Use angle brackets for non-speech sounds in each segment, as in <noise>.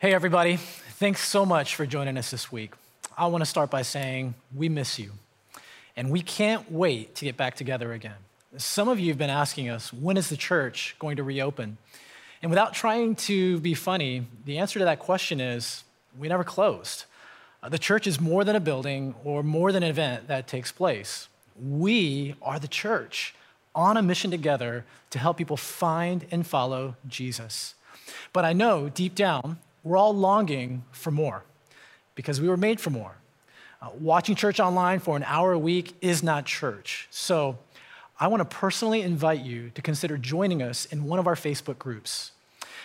Hey, everybody. Thanks so much for joining us this week. I want to start by saying we miss you, and we can't wait to get back together again. Some of you have been asking us, when is the church going to reopen? And without trying to be funny, the answer to that question is we never closed. Uh, the church is more than a building or more than an event that takes place. We are the church on a mission together to help people find and follow Jesus. But I know deep down, we're all longing for more because we were made for more. Uh, watching church online for an hour a week is not church. So I want to personally invite you to consider joining us in one of our Facebook groups.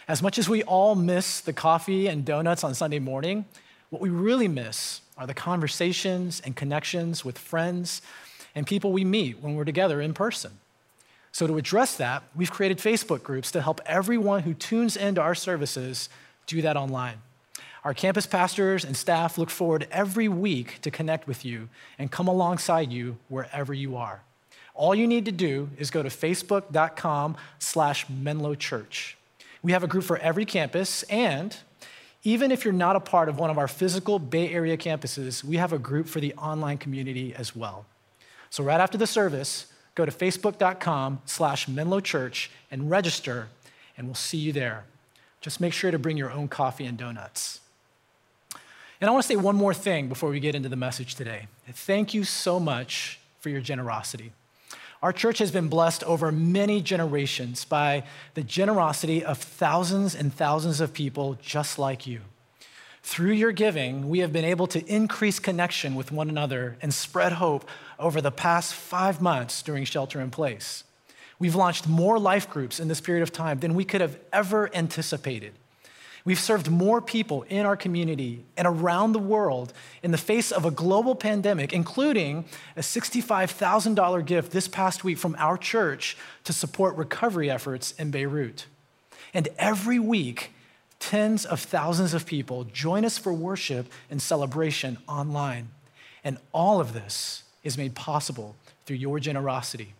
As much as we all miss the coffee and donuts on Sunday morning, what we really miss are the conversations and connections with friends and people we meet when we're together in person. So, to address that, we've created Facebook groups to help everyone who tunes into our services do that online. Our campus pastors and staff look forward every week to connect with you and come alongside you wherever you are. All you need to do is go to facebook.com slash Menlo Church. We have a group for every campus, and even if you're not a part of one of our physical Bay Area campuses, we have a group for the online community as well. So right after the service, go to facebook.com slash Menlo Church and register, and we'll see you there. Just make sure to bring your own coffee and donuts. And I want to say one more thing before we get into the message today. Thank you so much for your generosity. Our church has been blessed over many generations by the generosity of thousands and thousands of people just like you. Through your giving, we have been able to increase connection with one another and spread hope over the past five months during shelter in place. We've launched more life groups in this period of time than we could have ever anticipated. We've served more people in our community and around the world in the face of a global pandemic, including a $65,000 gift this past week from our church to support recovery efforts in Beirut. And every week, tens of thousands of people join us for worship and celebration online. And all of this is made possible through your generosity.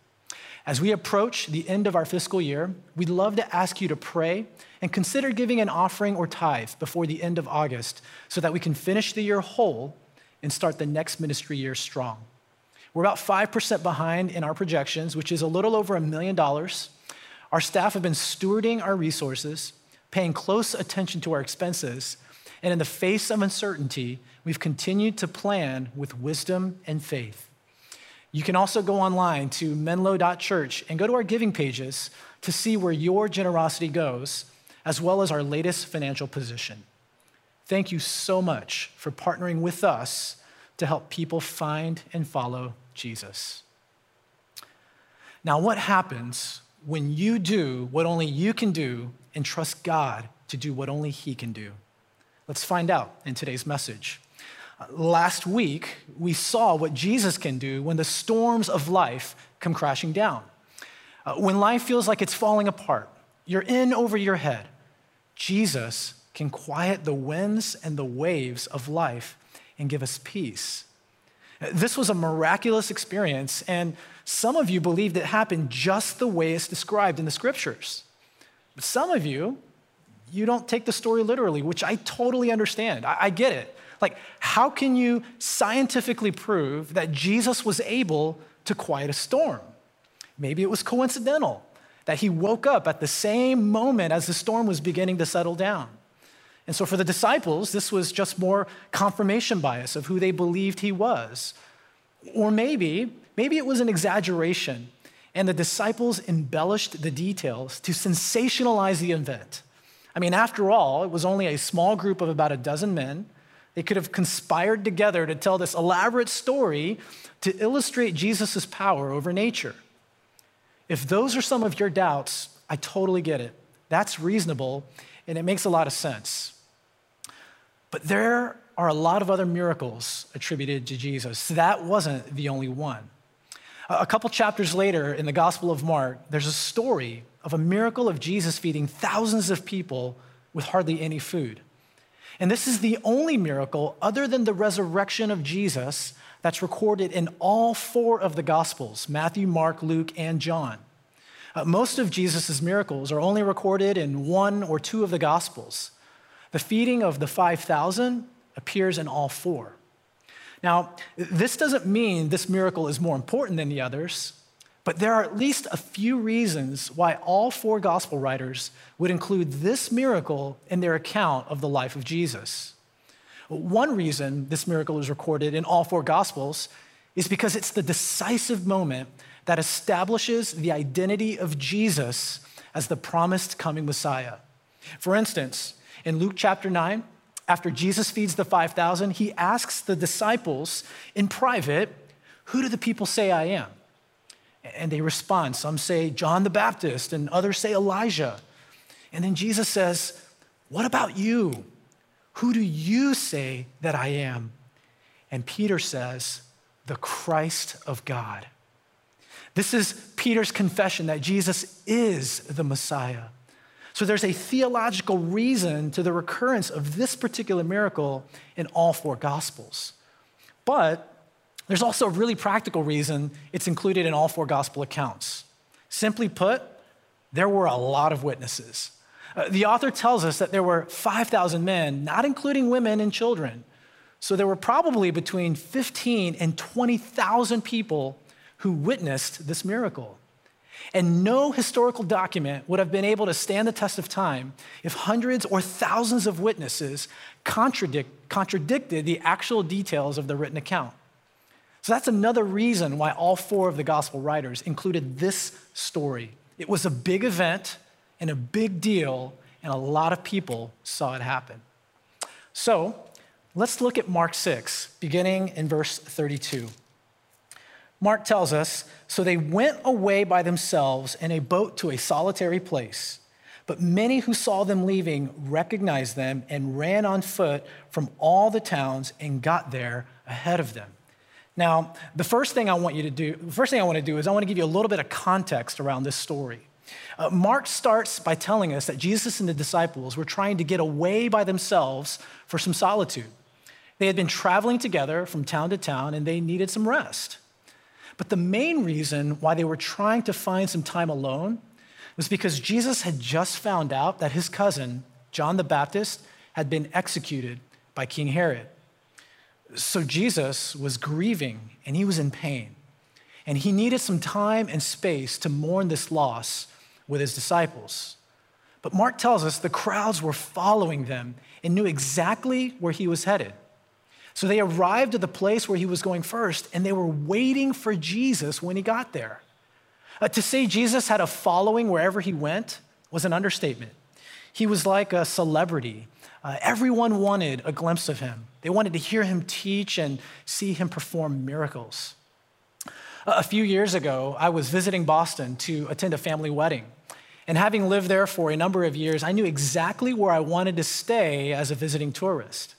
As we approach the end of our fiscal year, we'd love to ask you to pray and consider giving an offering or tithe before the end of August so that we can finish the year whole and start the next ministry year strong. We're about 5% behind in our projections, which is a little over a million dollars. Our staff have been stewarding our resources paying close attention to our expenses, and in the face of uncertainty, we've continued to plan with wisdom and faith. You can also go online to menlo.church and go to our giving pages to see where your generosity goes, as well as our latest financial position. Thank you so much for partnering with us to help people find and follow Jesus. Now, what happens when you do what only you can do and trust God to do what only He can do? Let's find out in today's message. Last week, we saw what Jesus can do when the storms of life come crashing down. Uh, when life feels like it's falling apart, you're in over your head, Jesus can quiet the winds and the waves of life and give us peace. This was a miraculous experience, and some of you believed it happened just the way it's described in the scriptures. But some of you, you don't take the story literally, which I totally understand. I, I get it. Like, how can you scientifically prove that Jesus was able to quiet a storm? Maybe it was coincidental that he woke up at the same moment as the storm was beginning to settle down. And so for the disciples, this was just more confirmation bias of who they believed he was. Or maybe, maybe it was an exaggeration and the disciples embellished the details to sensationalize the event. I mean, after all, it was only a small group of about a dozen men. They could have conspired together to tell this elaborate story to illustrate Jesus' power over nature. If those are some of your doubts, I totally get it. That's reasonable and it makes a lot of sense. But there are a lot of other miracles attributed to Jesus. That wasn't the only one. A couple chapters later in the Gospel of Mark, there's a story of a miracle of Jesus feeding thousands of people with hardly any food. And this is the only miracle, other than the resurrection of Jesus, that's recorded in all four of the Gospels Matthew, Mark, Luke, and John. Uh, most of Jesus' miracles are only recorded in one or two of the Gospels. The feeding of the 5,000 appears in all four. Now, this doesn't mean this miracle is more important than the others, but there are at least a few reasons why all four gospel writers would include this miracle in their account of the life of Jesus. One reason this miracle is recorded in all four gospels is because it's the decisive moment that establishes the identity of Jesus as the promised coming Messiah. For instance, in Luke chapter 9, after Jesus feeds the 5,000, he asks the disciples in private, Who do the people say I am? And they respond. Some say John the Baptist, and others say Elijah. And then Jesus says, What about you? Who do you say that I am? And Peter says, The Christ of God. This is Peter's confession that Jesus is the Messiah. So there's a theological reason to the recurrence of this particular miracle in all four gospels. But there's also a really practical reason it's included in all four gospel accounts. Simply put, there were a lot of witnesses. Uh, the author tells us that there were 5,000 men, not including women and children. So there were probably between 15 and 20,000 people who witnessed this miracle. And no historical document would have been able to stand the test of time if hundreds or thousands of witnesses contradict, contradicted the actual details of the written account. So that's another reason why all four of the gospel writers included this story. It was a big event and a big deal, and a lot of people saw it happen. So let's look at Mark 6, beginning in verse 32. Mark tells us So they went away by themselves in a boat to a solitary place. But many who saw them leaving recognized them and ran on foot from all the towns and got there ahead of them. Now, the first thing I want you to do, the first thing I want to do is I want to give you a little bit of context around this story. Uh, Mark starts by telling us that Jesus and the disciples were trying to get away by themselves for some solitude. They had been traveling together from town to town and they needed some rest. But the main reason why they were trying to find some time alone was because Jesus had just found out that his cousin, John the Baptist, had been executed by King Herod. So Jesus was grieving and he was in pain. And he needed some time and space to mourn this loss with his disciples. But Mark tells us the crowds were following them and knew exactly where he was headed. So they arrived at the place where he was going first, and they were waiting for Jesus when he got there. Uh, to say Jesus had a following wherever he went was an understatement. He was like a celebrity. Uh, everyone wanted a glimpse of him, they wanted to hear him teach and see him perform miracles. A few years ago, I was visiting Boston to attend a family wedding. And having lived there for a number of years, I knew exactly where I wanted to stay as a visiting tourist.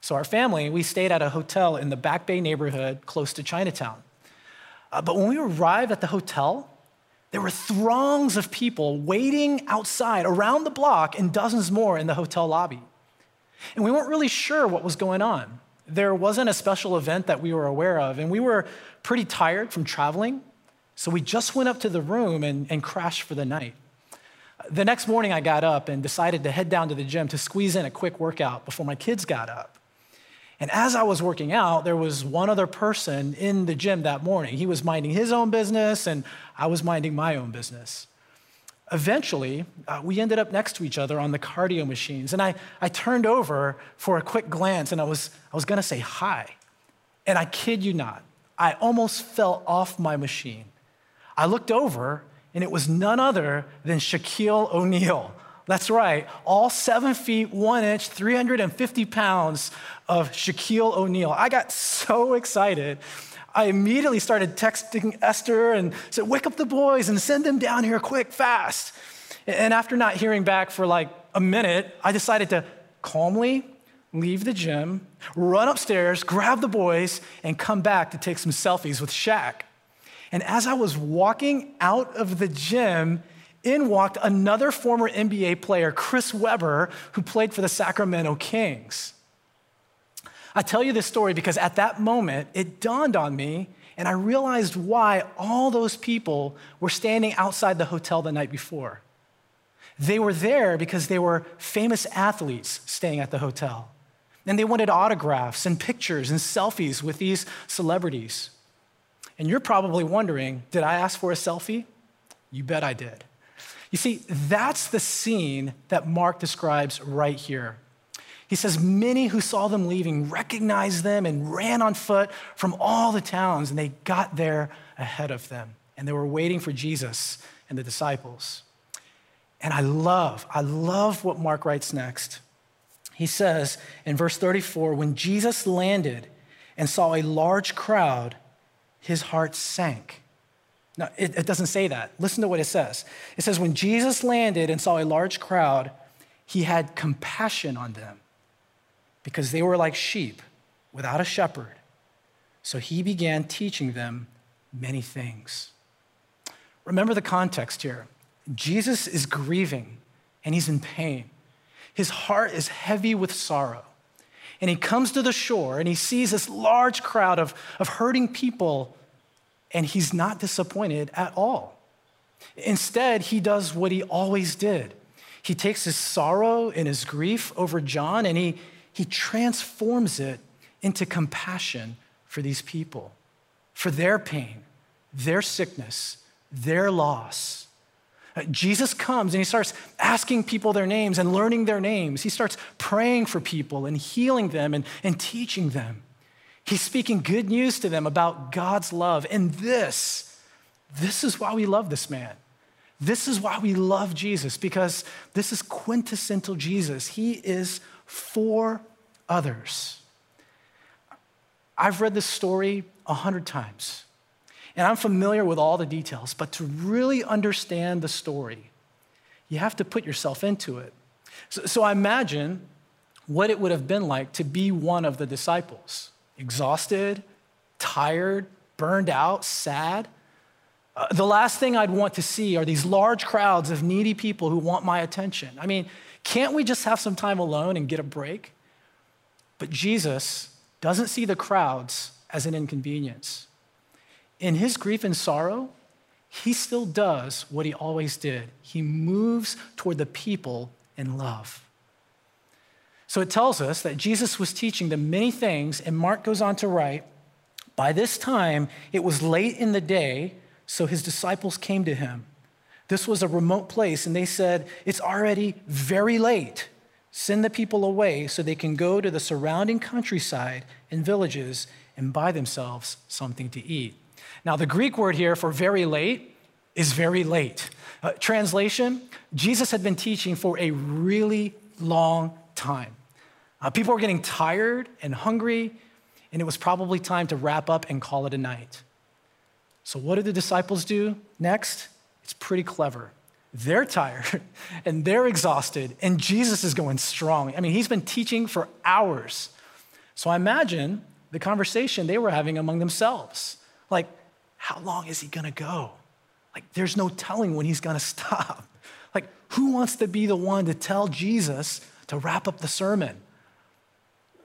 So, our family, we stayed at a hotel in the Back Bay neighborhood close to Chinatown. Uh, but when we arrived at the hotel, there were throngs of people waiting outside around the block and dozens more in the hotel lobby. And we weren't really sure what was going on. There wasn't a special event that we were aware of, and we were pretty tired from traveling, so we just went up to the room and, and crashed for the night. The next morning, I got up and decided to head down to the gym to squeeze in a quick workout before my kids got up. And as I was working out, there was one other person in the gym that morning. He was minding his own business, and I was minding my own business. Eventually, uh, we ended up next to each other on the cardio machines, and I, I turned over for a quick glance, and I was, I was gonna say hi. And I kid you not, I almost fell off my machine. I looked over, and it was none other than Shaquille O'Neal. That's right, all seven feet, one inch, 350 pounds of Shaquille O'Neal. I got so excited. I immediately started texting Esther and said, Wake up the boys and send them down here quick, fast. And after not hearing back for like a minute, I decided to calmly leave the gym, run upstairs, grab the boys, and come back to take some selfies with Shaq. And as I was walking out of the gym, in walked another former NBA player, Chris Webber, who played for the Sacramento Kings. I tell you this story because at that moment, it dawned on me and I realized why all those people were standing outside the hotel the night before. They were there because they were famous athletes staying at the hotel. And they wanted autographs and pictures and selfies with these celebrities. And you're probably wondering did I ask for a selfie? You bet I did. You see, that's the scene that Mark describes right here. He says, Many who saw them leaving recognized them and ran on foot from all the towns, and they got there ahead of them. And they were waiting for Jesus and the disciples. And I love, I love what Mark writes next. He says in verse 34 when Jesus landed and saw a large crowd, his heart sank. Now, it, it, doesn't say that. Listen to what it says. It says, when Jesus landed and saw a large crowd, he had compassion on them because they were like sheep without a shepherd. So he began teaching them many things. Remember the context here. Jesus is grieving and he's in pain. His heart is heavy with sorrow. And he comes to the shore and he sees this large crowd of, of hurting people, and he's not disappointed at all. Instead, he does what he always did. He takes his sorrow and his grief over John and he, he transforms it into compassion for these people, for their pain, their sickness, their loss. Uh, Jesus comes and he starts asking people their names and learning their names. He starts praying for people and healing them and, and teaching them. He's speaking good news to them about God's love. And this, this is why we love this man. This is why we love Jesus, because this is quintessential Jesus. He is for others. I've read this story a hundred times. And I'm familiar with all the details, but to really understand the story, you have to put yourself into it. So, so I imagine what it would have been like to be one of the disciples exhausted, tired, burned out, sad. Uh, the last thing I'd want to see are these large crowds of needy people who want my attention. I mean, can't we just have some time alone and get a break? But Jesus doesn't see the crowds as an inconvenience in his grief and sorrow, he still does what he always did. He moves toward the people in love. So it tells us that Jesus was teaching them many things, and Mark goes on to write By this time, it was late in the day, so his disciples came to him. This was a remote place, and they said, It's already very late. Send the people away so they can go to the surrounding countryside and villages and buy themselves something to eat. Now, the Greek word here for very late is very late. Uh, translation Jesus had been teaching for a really long time. Uh, people were getting tired and hungry, and it was probably time to wrap up and call it a night. So, what did the disciples do next? It's pretty clever. They're tired <laughs> and they're exhausted, and Jesus is going strong. I mean, he's been teaching for hours. So, I imagine the conversation they were having among themselves. Like, how long is he gonna go? Like, there's no telling when he's gonna <laughs> stop. Like, who wants to be the one to tell Jesus to wrap up the sermon?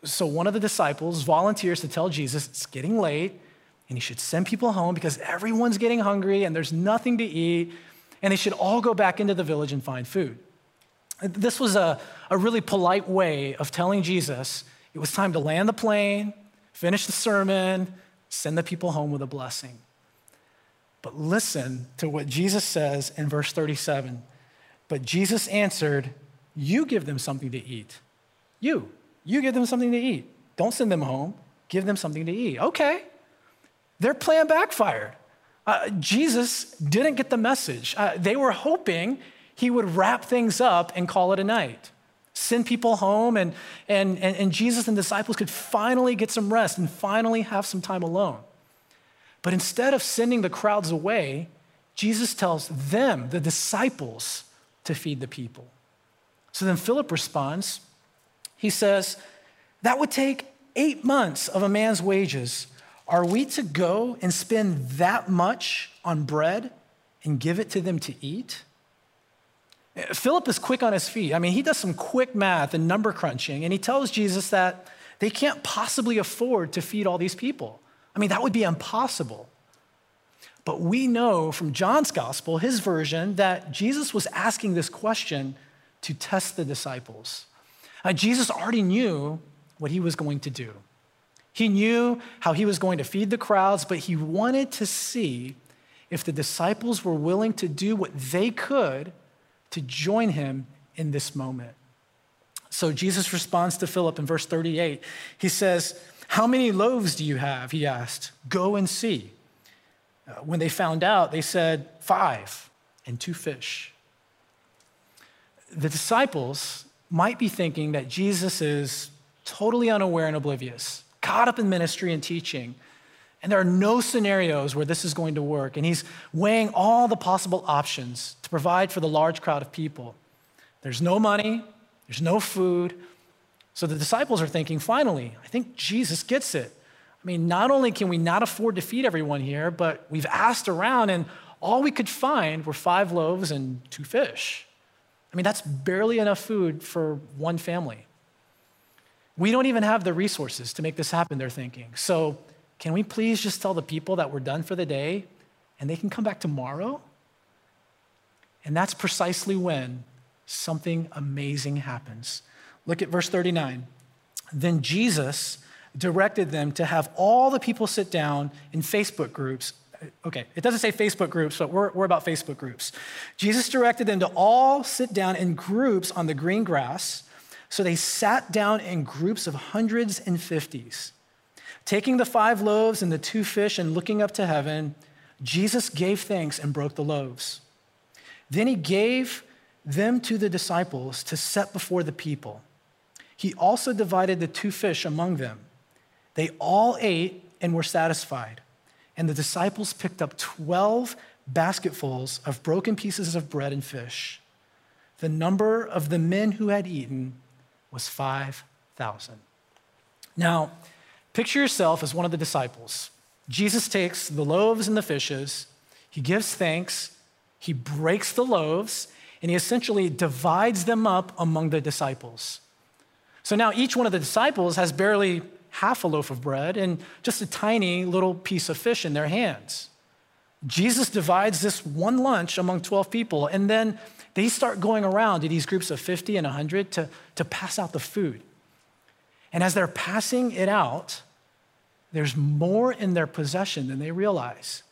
So, one of the disciples volunteers to tell Jesus it's getting late and he should send people home because everyone's getting hungry and there's nothing to eat, and they should all go back into the village and find food. This was a, a really polite way of telling Jesus it was time to land the plane, finish the sermon, send the people home with a blessing. But listen to what Jesus says in verse 37. But Jesus answered, You give them something to eat. You, you give them something to eat. Don't send them home. Give them something to eat. Okay. Their plan backfired. Uh, Jesus didn't get the message. Uh, they were hoping he would wrap things up and call it a night, send people home, and, and, and, and Jesus and disciples could finally get some rest and finally have some time alone. But instead of sending the crowds away, Jesus tells them, the disciples, to feed the people. So then Philip responds. He says, That would take eight months of a man's wages. Are we to go and spend that much on bread and give it to them to eat? Philip is quick on his feet. I mean, he does some quick math and number crunching, and he tells Jesus that they can't possibly afford to feed all these people. I mean, that would be impossible. But we know from John's gospel, his version, that Jesus was asking this question to test the disciples. Uh, Jesus already knew what he was going to do. He knew how he was going to feed the crowds, but he wanted to see if the disciples were willing to do what they could to join him in this moment. So Jesus responds to Philip in verse 38. He says, How many loaves do you have? He asked. Go and see. Uh, when they found out, they said, Five and two fish. The disciples might be thinking that Jesus is totally unaware and oblivious, caught up in ministry and teaching. And there are no scenarios where this is going to work. And he's weighing all the possible options to provide for the large crowd of people. There's no money, there's no food. So the disciples are thinking, finally, I think Jesus gets it. I mean, not only can we not afford to feed everyone here, but we've asked around and all we could find were five loaves and two fish. I mean, that's barely enough food for one family. We don't even have the resources to make this happen, they're thinking. So, can we please just tell the people that we're done for the day and they can come back tomorrow? And that's precisely when something amazing happens. Look at verse 39. Then Jesus directed them to have all the people sit down in Facebook groups. Okay, it doesn't say Facebook groups, but we're, we're about Facebook groups. Jesus directed them to all sit down in groups on the green grass. So they sat down in groups of hundreds and fifties. Taking the five loaves and the two fish and looking up to heaven, Jesus gave thanks and broke the loaves. Then he gave them to the disciples to set before the people. He also divided the two fish among them. They all ate and were satisfied. And the disciples picked up 12 basketfuls of broken pieces of bread and fish. The number of the men who had eaten was 5,000. Now, picture yourself as one of the disciples. Jesus takes the loaves and the fishes, he gives thanks, he breaks the loaves, and he essentially divides them up among the disciples. So now each one of the disciples has barely half a loaf of bread and just a tiny little piece of fish in their hands. Jesus divides this one lunch among 12 people, and then they start going around to these groups of 50 and 100 to, to pass out the food. And as they're passing it out, there's more in their possession than they realize.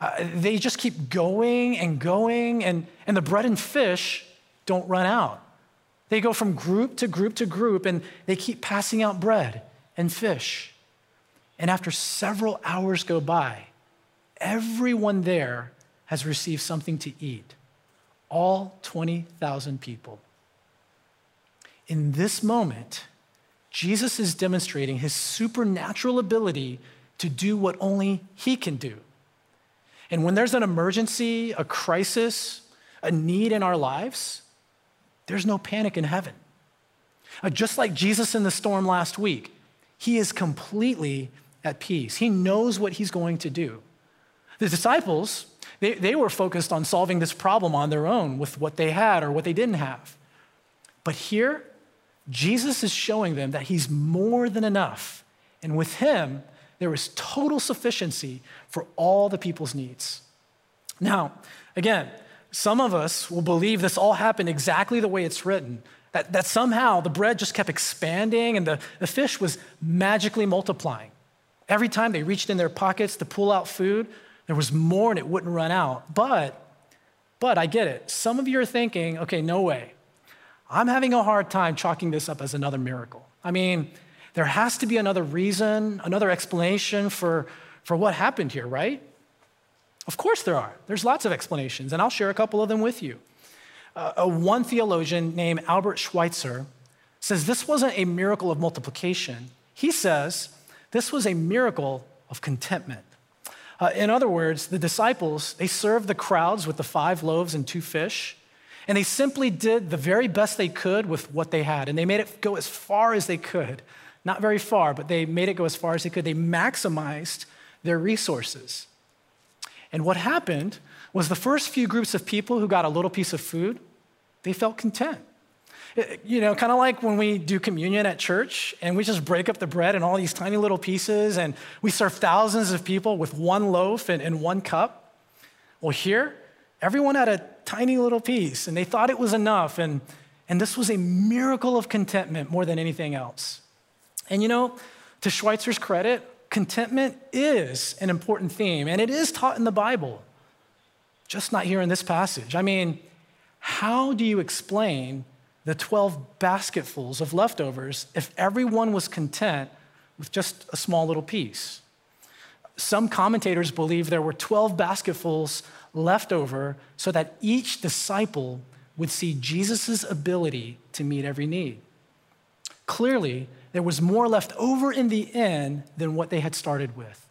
Uh, they just keep going and going, and, and the bread and fish don't run out. They go from group to group to group, and they keep passing out bread and fish. And after several hours go by, everyone there has received something to eat all 20,000 people. In this moment, Jesus is demonstrating his supernatural ability to do what only he can do. And when there's an emergency, a crisis, a need in our lives, there's no panic in heaven. Uh, just like Jesus in the storm last week, he is completely at peace. He knows what he's going to do. The disciples, they, they were focused on solving this problem on their own with what they had or what they didn't have. But here, Jesus is showing them that he's more than enough. And with him, there is total sufficiency for all the people's needs. Now, again, some of us will believe this all happened exactly the way it's written, that, that somehow the bread just kept expanding and the, the fish was magically multiplying. Every time they reached in their pockets to pull out food, there was more and it wouldn't run out. But, but I get it. Some of you are thinking, okay, no way. I'm having a hard time chalking this up as another miracle. I mean, there has to be another reason, another explanation for, for what happened here, right? Of course there are. There's lots of explanations, and I'll share a couple of them with you. Uh, one theologian named Albert Schweitzer says this wasn't a miracle of multiplication. He says this was a miracle of contentment. Uh, in other words, the disciples, they served the crowds with the five loaves and two fish, and they simply did the very best they could with what they had, and they made it go as far as they could. Not very far, but they made it go as far as they could. They maximized their resources. And what happened was the first few groups of people who got a little piece of food, they felt content. Uh, you know, kind of like when we do communion at church and we just break up the bread in all these tiny little pieces and we serve thousands of people with one loaf and, and one cup. Well, here, everyone had a tiny little piece and they thought it was enough. And, and this was a miracle of contentment more than anything else. And you know, to Schweitzer's credit, contentment is an important theme and it is taught in the Bible, just not here in this passage. I mean, how do you explain the 12 basketfuls of leftovers if everyone was content with just a small little piece? Some commentators believe there were 12 basketfuls left over so that each disciple would see Jesus' ability to meet every need. Clearly, there was more left over in the end than what they had started with.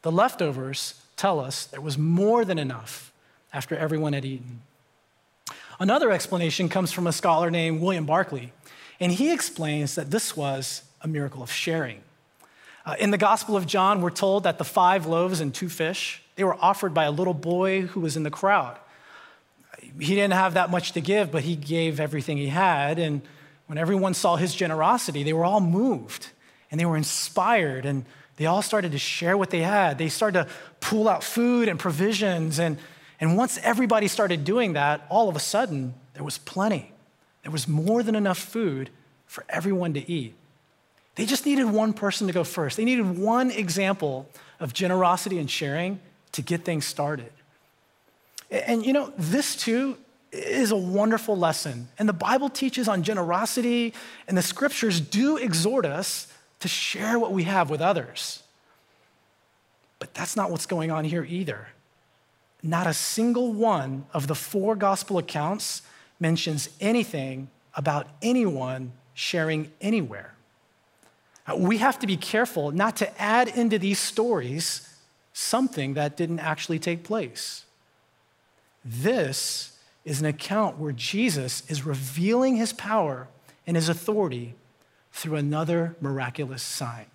The leftovers tell us there was more than enough after everyone had eaten. Another explanation comes from a scholar named William Barclay, and he explains that this was a miracle of sharing. Uh, in the Gospel of John, we're told that the five loaves and two fish, they were offered by a little boy who was in the crowd. He didn't have that much to give, but he gave everything he had. And when everyone saw his generosity, they were all moved and they were inspired and they all started to share what they had. They started to pull out food and provisions. And, and once everybody started doing that, all of a sudden, there was plenty. There was more than enough food for everyone to eat. They just needed one person to go first. They needed one example of generosity and sharing to get things started. And you know, this too is a wonderful lesson. And the Bible teaches on generosity, and the scriptures do exhort us to share what we have with others. But that's not what's going on here either. Not a single one of the four gospel accounts mentions anything about anyone sharing anywhere. Uh, we have to be careful not to add into these stories something that didn't actually take place. This is an account where Jesus is revealing his power and his authority through another miraculous sign.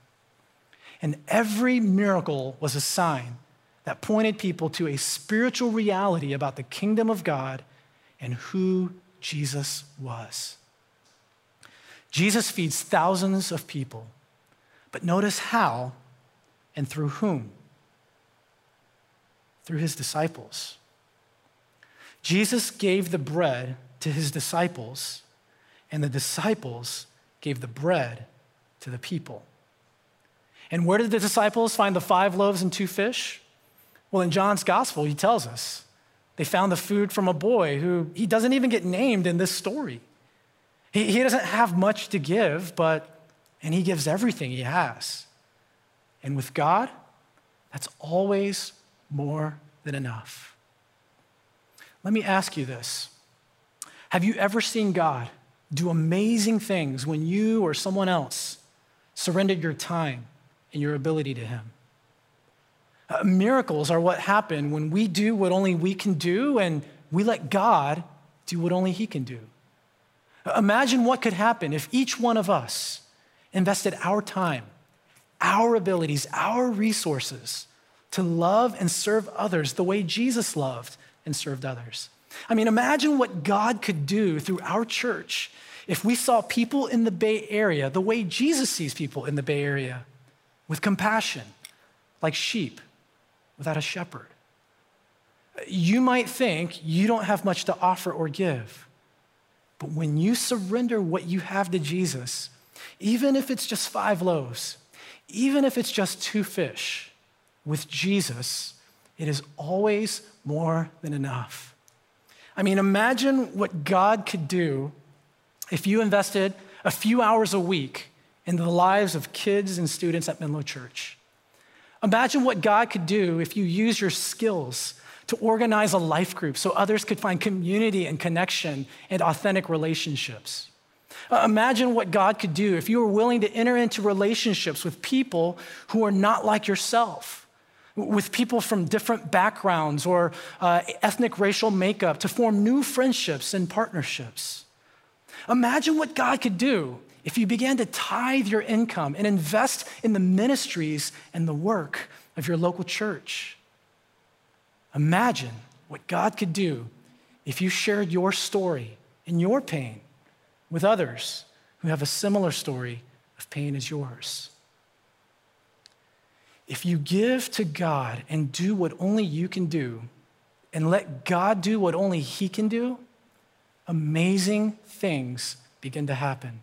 And every miracle was a sign that pointed people to a spiritual reality about the kingdom of God and who Jesus was. Jesus feeds thousands of people but notice how and through whom? Through his disciples. Jesus gave the bread to his disciples, and the disciples gave the bread to the people. And where did the disciples find the five loaves and two fish? Well, in John's gospel, he tells us they found the food from a boy who he doesn't even get named in this story. He, he doesn't have much to give, but and he gives everything he has. And with God, that's always more than enough. Let me ask you this Have you ever seen God do amazing things when you or someone else surrendered your time and your ability to Him? Uh, miracles are what happen when we do what only we can do and we let God do what only He can do. Imagine what could happen if each one of us invested our time, our abilities, our resources to love and serve others the way Jesus loved and served others. I mean, imagine what God could do through our church if we saw people in the Bay Area the way Jesus sees people in the Bay Area with compassion, like sheep without a shepherd. You might think you don't have much to offer or give, but when you surrender what you have to Jesus, even if it's just five loaves, even if it's just two fish, with Jesus, it is always more than enough. I mean, imagine what God could do if you invested a few hours a week in the lives of kids and students at Menlo Church. Imagine what God could do if you use your skills to organize a life group so others could find community and connection and authentic relationships. Uh, imagine what God could do if you were willing to enter into relationships with people who are not like yourself, with people from different backgrounds or uh, ethnic racial makeup to form new friendships and partnerships. Imagine what God could do if you began to tithe your income and invest in the ministries and the work of your local church. Imagine what God could do if you shared your story and your pain with others who have a similar story of pain as yours. If you give to God and do what only you can do, and let God do what only He can do, amazing things begin to happen.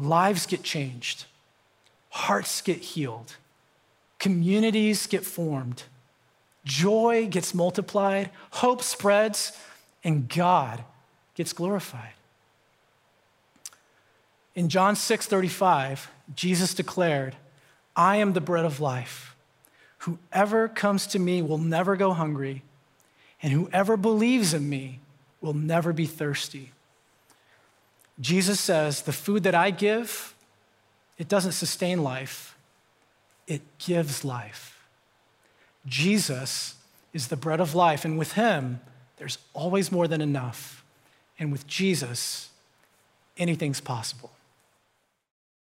Lives get changed, hearts get healed, communities get formed, joy gets multiplied, hope spreads, and God gets glorified. In John 6 35, Jesus declared, I am the bread of life. Whoever comes to me will never go hungry, and whoever believes in me will never be thirsty. Jesus says, The food that I give, it doesn't sustain life, it gives life. Jesus is the bread of life, and with him, there's always more than enough. And with Jesus, anything's possible.